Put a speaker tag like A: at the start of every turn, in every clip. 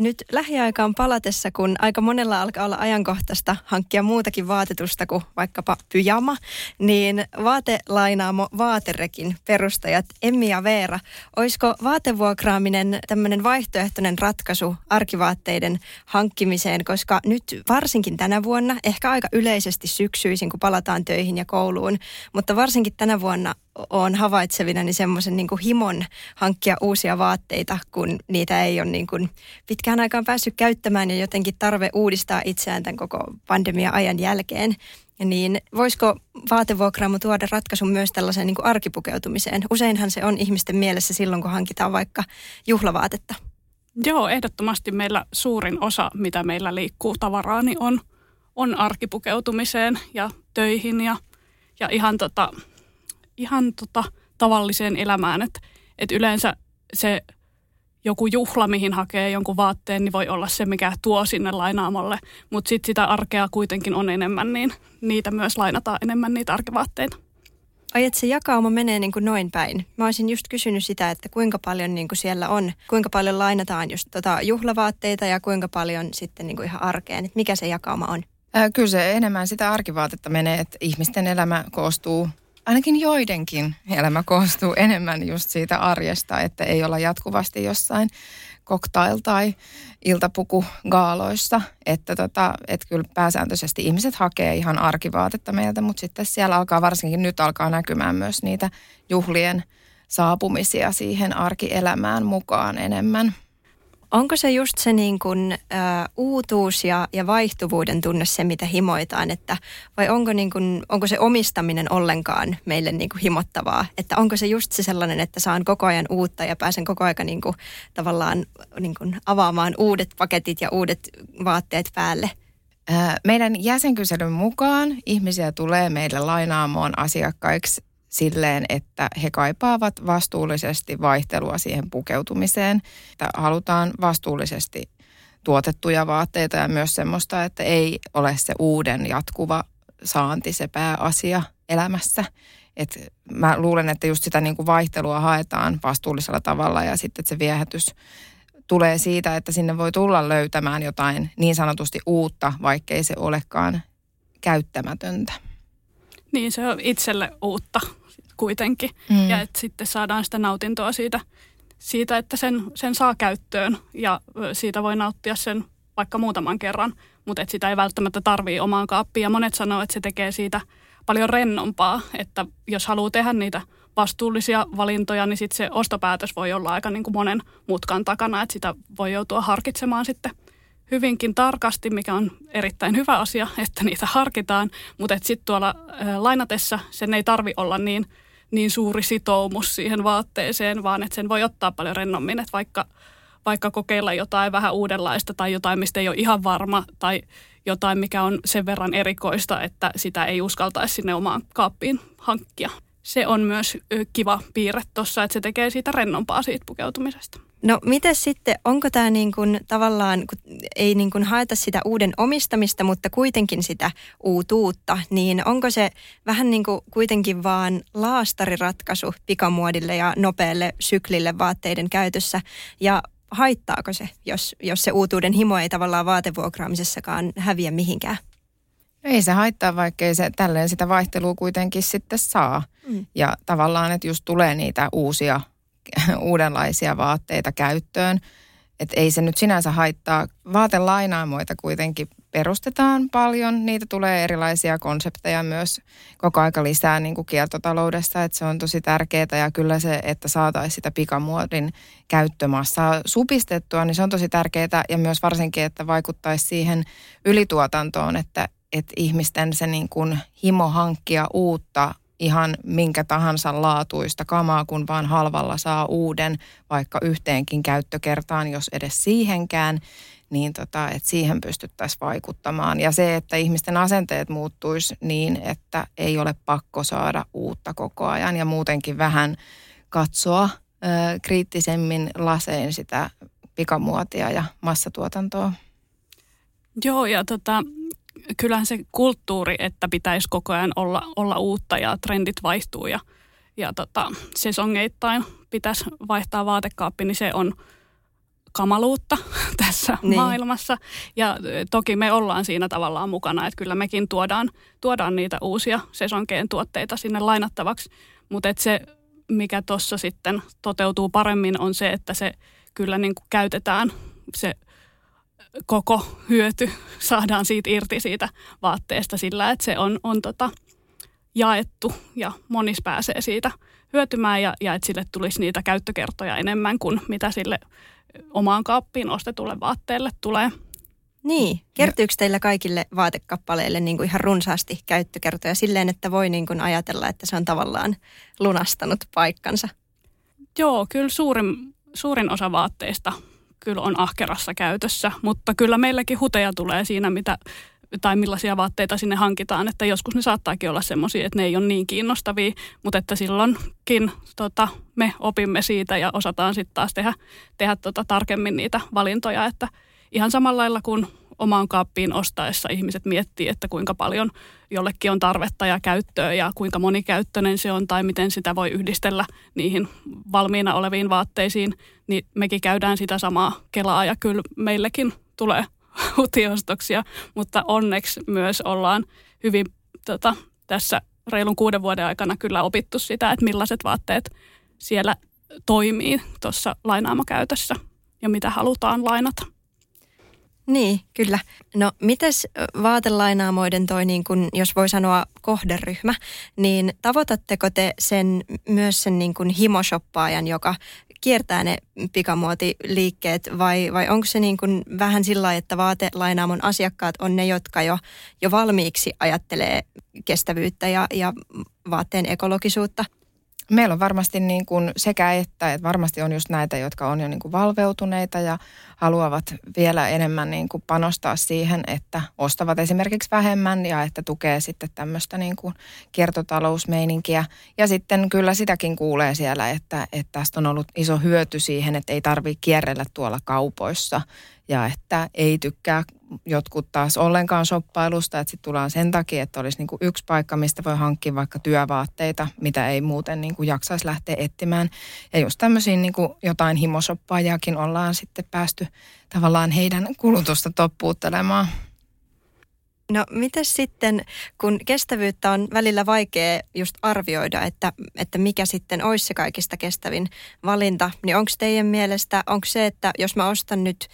A: Nyt lähiaikaan palatessa, kun aika monella alkaa olla ajankohtaista hankkia muutakin vaatetusta kuin vaikkapa pyjama, niin vaatelainaamo Vaaterekin perustajat Emmi ja Veera, olisiko vaatevuokraaminen tämmöinen vaihtoehtoinen ratkaisu arkivaatteiden hankkimiseen, koska nyt varsinkin tänä vuonna, ehkä aika yleisesti syksyisin, kun palataan töihin ja kouluun, mutta varsinkin tänä vuonna on havaitsevina niin semmoisen niin himon hankkia uusia vaatteita, kun niitä ei ole niin kuin pitkään aikaan päässyt käyttämään ja jotenkin tarve uudistaa itseään tämän koko pandemia-ajan jälkeen. Ja niin voisiko vaatevuokraamo tuoda ratkaisun myös tällaiseen niin kuin arkipukeutumiseen? Useinhan se on ihmisten mielessä silloin, kun hankitaan vaikka juhlavaatetta.
B: Joo, ehdottomasti meillä suurin osa, mitä meillä liikkuu tavaraa, niin on, on arkipukeutumiseen ja töihin ja, ja ihan tota, ihan tota, tavalliseen elämään. Että et yleensä se joku juhla, mihin hakee jonkun vaatteen, niin voi olla se, mikä tuo sinne lainaamolle. Mutta sitten sitä arkea kuitenkin on enemmän, niin niitä myös lainataan enemmän niitä arkivaatteita.
A: Ai, että se jakauma menee niin kuin noin päin. Mä olisin just kysynyt sitä, että kuinka paljon niin kuin siellä on, kuinka paljon lainataan just tota juhlavaatteita ja kuinka paljon sitten niin kuin ihan arkeen. Että mikä se jakauma on?
C: Äh, kyllä se enemmän sitä arkivaatetta menee, että ihmisten elämä koostuu ainakin joidenkin elämä koostuu enemmän just siitä arjesta, että ei olla jatkuvasti jossain cocktail- tai iltapukugaaloissa. Että tota, et kyllä pääsääntöisesti ihmiset hakee ihan arkivaatetta meiltä, mutta sitten siellä alkaa varsinkin nyt alkaa näkymään myös niitä juhlien saapumisia siihen arkielämään mukaan enemmän.
A: Onko se just se niin kuin, ä, uutuus ja, ja vaihtuvuuden tunne se, mitä himoitaan, että, vai onko, niin kuin, onko se omistaminen ollenkaan meille niin kuin himottavaa? Että onko se just se sellainen, että saan koko ajan uutta ja pääsen koko ajan niin kuin, tavallaan niin kuin avaamaan uudet paketit ja uudet vaatteet päälle?
C: Meidän jäsenkyselyn mukaan ihmisiä tulee meille lainaamoon asiakkaiksi silleen, että he kaipaavat vastuullisesti vaihtelua siihen pukeutumiseen. Että halutaan vastuullisesti tuotettuja vaatteita ja myös semmoista, että ei ole se uuden jatkuva saanti se pääasia elämässä. Et mä luulen, että just sitä niin kuin vaihtelua haetaan vastuullisella tavalla ja sitten se viehätys tulee siitä, että sinne voi tulla löytämään jotain niin sanotusti uutta, vaikkei se olekaan käyttämätöntä.
B: Niin, se on itselle uutta kuitenkin. Mm. Ja että sitten saadaan sitä nautintoa siitä, siitä että sen, sen saa käyttöön ja siitä voi nauttia sen vaikka muutaman kerran, mutta että sitä ei välttämättä tarvii omaan kaappiin. Ja monet sanoo, että se tekee siitä paljon rennompaa, että jos haluaa tehdä niitä vastuullisia valintoja, niin sitten se ostopäätös voi olla aika niin kuin monen mutkan takana, että sitä voi joutua harkitsemaan sitten hyvinkin tarkasti, mikä on erittäin hyvä asia, että niitä harkitaan, mutta sitten tuolla lainatessa sen ei tarvi olla niin niin suuri sitoumus siihen vaatteeseen, vaan että sen voi ottaa paljon rennommin, että vaikka, vaikka kokeilla jotain vähän uudenlaista tai jotain, mistä ei ole ihan varma tai jotain, mikä on sen verran erikoista, että sitä ei uskaltaisi sinne omaan kaappiin hankkia. Se on myös kiva piirre tuossa, että se tekee siitä rennompaa siitä pukeutumisesta.
A: No miten sitten, onko tämä niin kuin tavallaan, kun ei niin kuin haeta sitä uuden omistamista, mutta kuitenkin sitä uutuutta, niin onko se vähän niin kuin kuitenkin vaan laastariratkaisu pikamuodille ja nopealle syklille vaatteiden käytössä ja haittaako se, jos, jos se uutuuden himo ei tavallaan vaatevuokraamisessakaan häviä mihinkään?
C: Ei se haittaa, vaikkei se tälleen sitä vaihtelua kuitenkin sitten saa. Mm. Ja tavallaan, että just tulee niitä uusia uudenlaisia vaatteita käyttöön. Että ei se nyt sinänsä haittaa. Vaatelainaamoita kuitenkin perustetaan paljon. Niitä tulee erilaisia konsepteja myös koko aika lisää niin kuin kiertotaloudessa. Että se on tosi tärkeää ja kyllä se, että saataisiin sitä pikamuodin käyttömassaa supistettua, niin se on tosi tärkeää. Ja myös varsinkin, että vaikuttaisi siihen ylituotantoon, että, että ihmisten se niin kuin himo hankkia uutta ihan minkä tahansa laatuista kamaa, kun vaan halvalla saa uuden, vaikka yhteenkin käyttökertaan, jos edes siihenkään, niin tota, että siihen pystyttäisiin vaikuttamaan. Ja se, että ihmisten asenteet muuttuisi niin, että ei ole pakko saada uutta koko ajan ja muutenkin vähän katsoa ö, kriittisemmin lasein sitä pikamuotia ja massatuotantoa.
B: Joo, ja tota, kyllähän se kulttuuri, että pitäisi koko ajan olla, olla uutta ja trendit vaihtuu ja, ja tota, sesongeittain pitäisi vaihtaa vaatekaappi, niin se on kamaluutta tässä niin. maailmassa. Ja toki me ollaan siinä tavallaan mukana, että kyllä mekin tuodaan, tuodaan niitä uusia sesonkeen tuotteita sinne lainattavaksi. Mutta se, mikä tuossa sitten toteutuu paremmin, on se, että se kyllä niin kuin käytetään se koko hyöty saadaan siitä irti siitä vaatteesta sillä, että se on, on tota jaettu ja monis pääsee siitä hyötymään ja, ja että sille tulisi niitä käyttökertoja enemmän kuin mitä sille omaan kaappiin ostetulle vaatteelle tulee.
A: Niin, kertyykö teillä kaikille vaatekappaleille niin kuin ihan runsaasti käyttökertoja silleen, että voi niin kuin ajatella, että se on tavallaan lunastanut paikkansa?
B: Joo, kyllä suurin, suurin osa vaatteista kyllä on ahkerassa käytössä, mutta kyllä meilläkin huteja tulee siinä, mitä, tai millaisia vaatteita sinne hankitaan, että joskus ne saattaakin olla semmoisia, että ne ei ole niin kiinnostavia, mutta että silloinkin tota, me opimme siitä ja osataan sitten taas tehdä, tehdä tota, tarkemmin niitä valintoja, että ihan samalla lailla kuin omaan kaappiin ostaessa ihmiset miettii, että kuinka paljon jollekin on tarvetta ja käyttöä ja kuinka monikäyttöinen se on tai miten sitä voi yhdistellä niihin valmiina oleviin vaatteisiin, niin mekin käydään sitä samaa kelaa ja kyllä meillekin tulee hutiostoksia, mutta onneksi myös ollaan hyvin tota, tässä reilun kuuden vuoden aikana kyllä opittu sitä, että millaiset vaatteet siellä toimii tuossa lainaamakäytössä ja mitä halutaan lainata.
A: Niin, kyllä. No mites vaatelainaamoiden toi, niin kun, jos voi sanoa kohderyhmä, niin tavoitatteko te sen myös sen niin kun himoshoppaajan, joka kiertää ne pikamuotiliikkeet vai, vai onko se niin kun vähän sillä että vaatelainaamon asiakkaat on ne, jotka jo, jo valmiiksi ajattelee kestävyyttä ja, ja vaatteen ekologisuutta?
C: Meillä on varmasti niin kuin sekä että, että varmasti on just näitä, jotka on jo niin kuin valveutuneita ja haluavat vielä enemmän niin kuin panostaa siihen, että ostavat esimerkiksi vähemmän ja että tukee sitten tämmöistä niin kuin kiertotalousmeininkiä. Ja sitten kyllä sitäkin kuulee siellä, että, että tästä on ollut iso hyöty siihen, että ei tarvitse kierrellä tuolla kaupoissa ja että ei tykkää jotkut taas ollenkaan shoppailusta, että sitten tullaan sen takia, että olisi niinku yksi paikka, mistä voi hankkia vaikka työvaatteita, mitä ei muuten niinku jaksaisi lähteä etsimään. Ja just tämmöisiin niinku jotain himosoppaajakin ollaan sitten päästy tavallaan heidän kulutusta toppuuttelemaan.
A: No miten sitten, kun kestävyyttä on välillä vaikea just arvioida, että, että mikä sitten olisi se kaikista kestävin valinta, niin onko teidän mielestä, onko se, että jos mä ostan nyt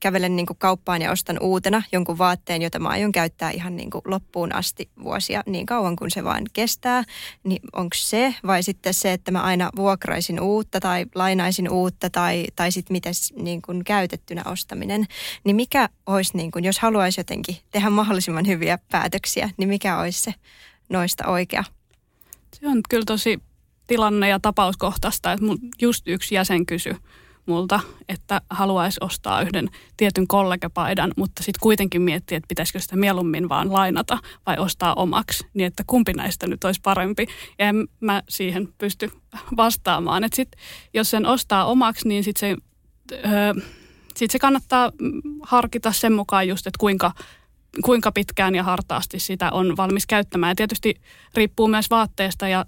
A: kävelen niin kuin kauppaan ja ostan uutena jonkun vaatteen, jota mä aion käyttää ihan niin kuin loppuun asti vuosia niin kauan kuin se vaan kestää, niin onko se vai sitten se, että mä aina vuokraisin uutta tai lainaisin uutta tai, tai sitten miten niin kuin käytettynä ostaminen, niin mikä olisi, niin kuin, jos haluaisi jotenkin tehdä mahdollisimman hyviä päätöksiä, niin mikä olisi se noista oikea?
B: Se on kyllä tosi tilanne- ja tapauskohtaista, että just yksi jäsen kysyi multa, että haluaisi ostaa yhden tietyn kollegapaidan, mutta sitten kuitenkin miettiä, että pitäisikö sitä mieluummin vaan lainata vai ostaa omaksi, niin että kumpi näistä nyt olisi parempi. Ja en mä siihen pysty vastaamaan. Että sit, jos sen ostaa omaksi, niin sitten se, öö, sit se kannattaa harkita sen mukaan just, että kuinka kuinka pitkään ja hartaasti sitä on valmis käyttämään. Ja tietysti riippuu myös vaatteesta ja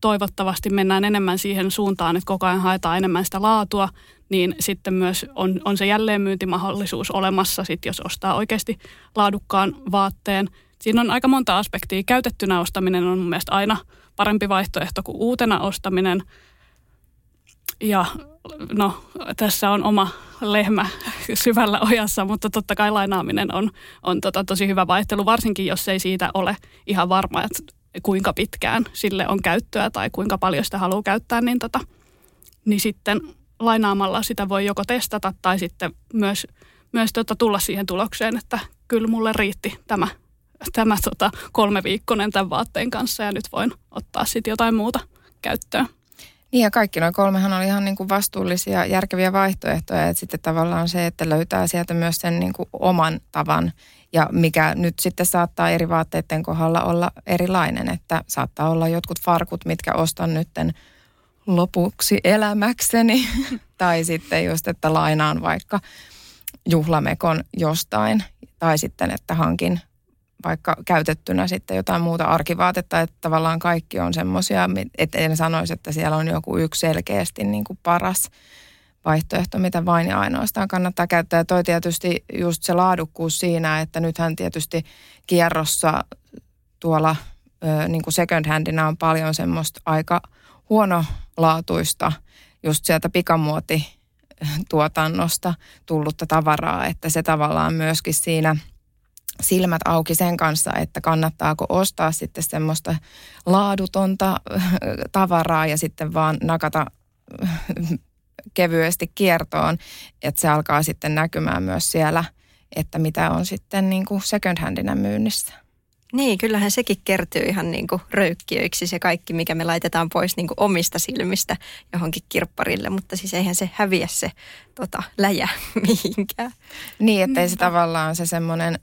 B: toivottavasti mennään enemmän siihen suuntaan, että koko ajan haetaan enemmän sitä laatua, niin sitten myös on, on se jälleenmyyntimahdollisuus olemassa, sit jos ostaa oikeasti laadukkaan vaatteen. Siinä on aika monta aspektia. Käytettynä ostaminen on mun mielestä aina parempi vaihtoehto kuin uutena ostaminen. Ja no, tässä on oma lehmä syvällä ojassa, mutta totta kai lainaaminen on, on tota tosi hyvä vaihtelu, varsinkin jos ei siitä ole ihan varma, että kuinka pitkään sille on käyttöä tai kuinka paljon sitä haluaa käyttää, niin, tota, niin sitten lainaamalla sitä voi joko testata tai sitten myös, myös tota tulla siihen tulokseen, että kyllä mulle riitti tämä, tämä tota kolme viikkonen tämän vaatteen kanssa ja nyt voin ottaa sitten jotain muuta käyttöön.
C: Niin ja kaikki noin kolmehan oli ihan niin kuin vastuullisia, järkeviä vaihtoehtoja. Että sitten tavallaan se, että löytää sieltä myös sen niin kuin oman tavan ja mikä nyt sitten saattaa eri vaatteiden kohdalla olla erilainen. Että saattaa olla jotkut farkut, mitkä ostan nytten lopuksi elämäkseni. tai sitten just, että lainaan vaikka juhlamekon jostain. Tai sitten, että hankin vaikka käytettynä sitten jotain muuta arkivaatetta, että tavallaan kaikki on semmoisia, että en sanoisi, että siellä on joku yksi selkeästi niin kuin paras vaihtoehto, mitä vain ja ainoastaan kannattaa käyttää. Ja toi tietysti just se laadukkuus siinä, että nythän tietysti kierrossa tuolla niin kuin second handina on paljon semmoista aika huonolaatuista just sieltä pikamuoti tuotannosta tullutta tavaraa, että se tavallaan myöskin siinä – silmät auki sen kanssa, että kannattaako ostaa sitten semmoista laadutonta tavaraa ja sitten vaan nakata kevyesti kiertoon, että se alkaa sitten näkymään myös siellä, että mitä on sitten niin kuin second handina myynnissä.
A: Niin, kyllähän sekin kertyy ihan niin kuin röykkiöiksi se kaikki, mikä me laitetaan pois niin kuin omista silmistä johonkin kirpparille, mutta siis eihän se häviä se tota, läjä mihinkään.
C: Niin, ettei se tavallaan se semmoinen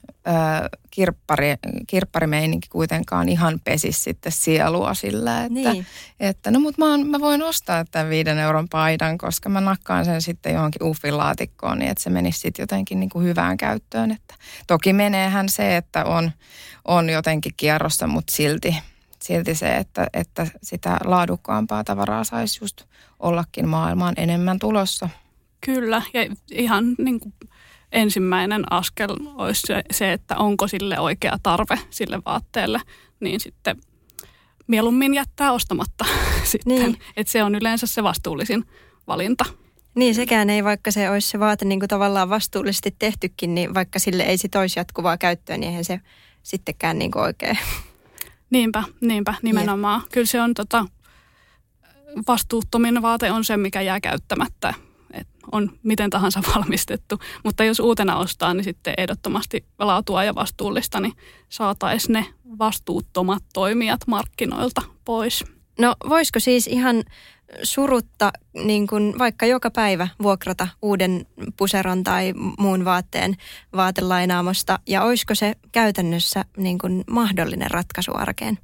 C: kirppari, kirpparimeininki kuitenkaan ihan pesi sitten sielua sillä, että, niin. että no mutta mä, mä voin ostaa tämän viiden euron paidan, koska mä nakkaan sen sitten johonkin uffilaatikkoon, niin että se menisi sitten jotenkin niin kuin hyvään käyttöön. Että toki meneehän se, että on, on jotenkin kierrossa, mutta silti, silti se, että, että sitä laadukkaampaa tavaraa saisi just ollakin maailmaan enemmän tulossa.
B: Kyllä, ja ihan niin kuin ensimmäinen askel olisi se, että onko sille oikea tarve sille vaatteelle, niin sitten mieluummin jättää ostamatta sitten. Niin. Että se on yleensä se vastuullisin valinta.
A: Niin, sekään ei, vaikka se olisi se vaate niin kuin tavallaan vastuullisesti tehtykin, niin vaikka sille ei sit olisi jatkuvaa käyttöä, niin eihän se sittenkään niin kuin oikein.
B: Niinpä, niinpä, nimenomaan. Jep. Kyllä se on tota, vastuuttomin vaate on se, mikä jää käyttämättä on miten tahansa valmistettu. Mutta jos uutena ostaa, niin sitten ehdottomasti laatua ja vastuullista, niin saataisiin ne vastuuttomat toimijat markkinoilta pois.
A: No voisiko siis ihan surutta niin kuin vaikka joka päivä vuokrata uuden puseron tai muun vaatteen vaatelainaamosta ja olisiko se käytännössä niin kuin mahdollinen ratkaisu arkeen?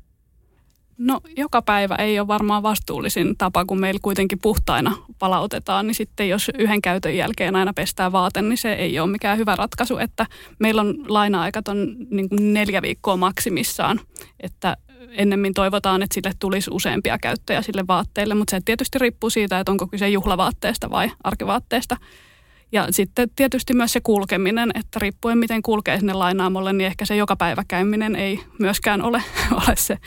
B: No joka päivä ei ole varmaan vastuullisin tapa, kun meillä kuitenkin puhtaina palautetaan, niin sitten jos yhden käytön jälkeen aina pestää vaate, niin se ei ole mikään hyvä ratkaisu, että meillä on laina-aikat on niin kuin neljä viikkoa maksimissaan, että ennemmin toivotaan, että sille tulisi useampia käyttöjä sille vaatteelle, mutta se tietysti riippuu siitä, että onko kyse juhlavaatteesta vai arkivaatteesta. Ja sitten tietysti myös se kulkeminen, että riippuen miten kulkee sinne lainaamolle, niin ehkä se joka päivä käyminen ei myöskään ole, ole se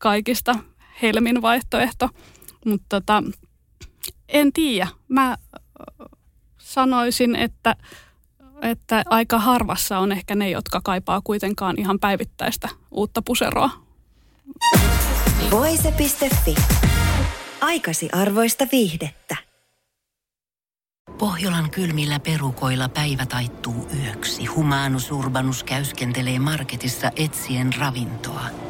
B: kaikista helmin vaihtoehto. Mutta tota, en tiedä. Mä sanoisin, että, että aika harvassa on ehkä ne, jotka kaipaa kuitenkaan ihan päivittäistä uutta puseroa.
D: Voise.fi. Aikasi arvoista viihdettä.
E: Pohjolan kylmillä perukoilla päivä taittuu yöksi. Humanus Urbanus käyskentelee marketissa etsien ravintoa.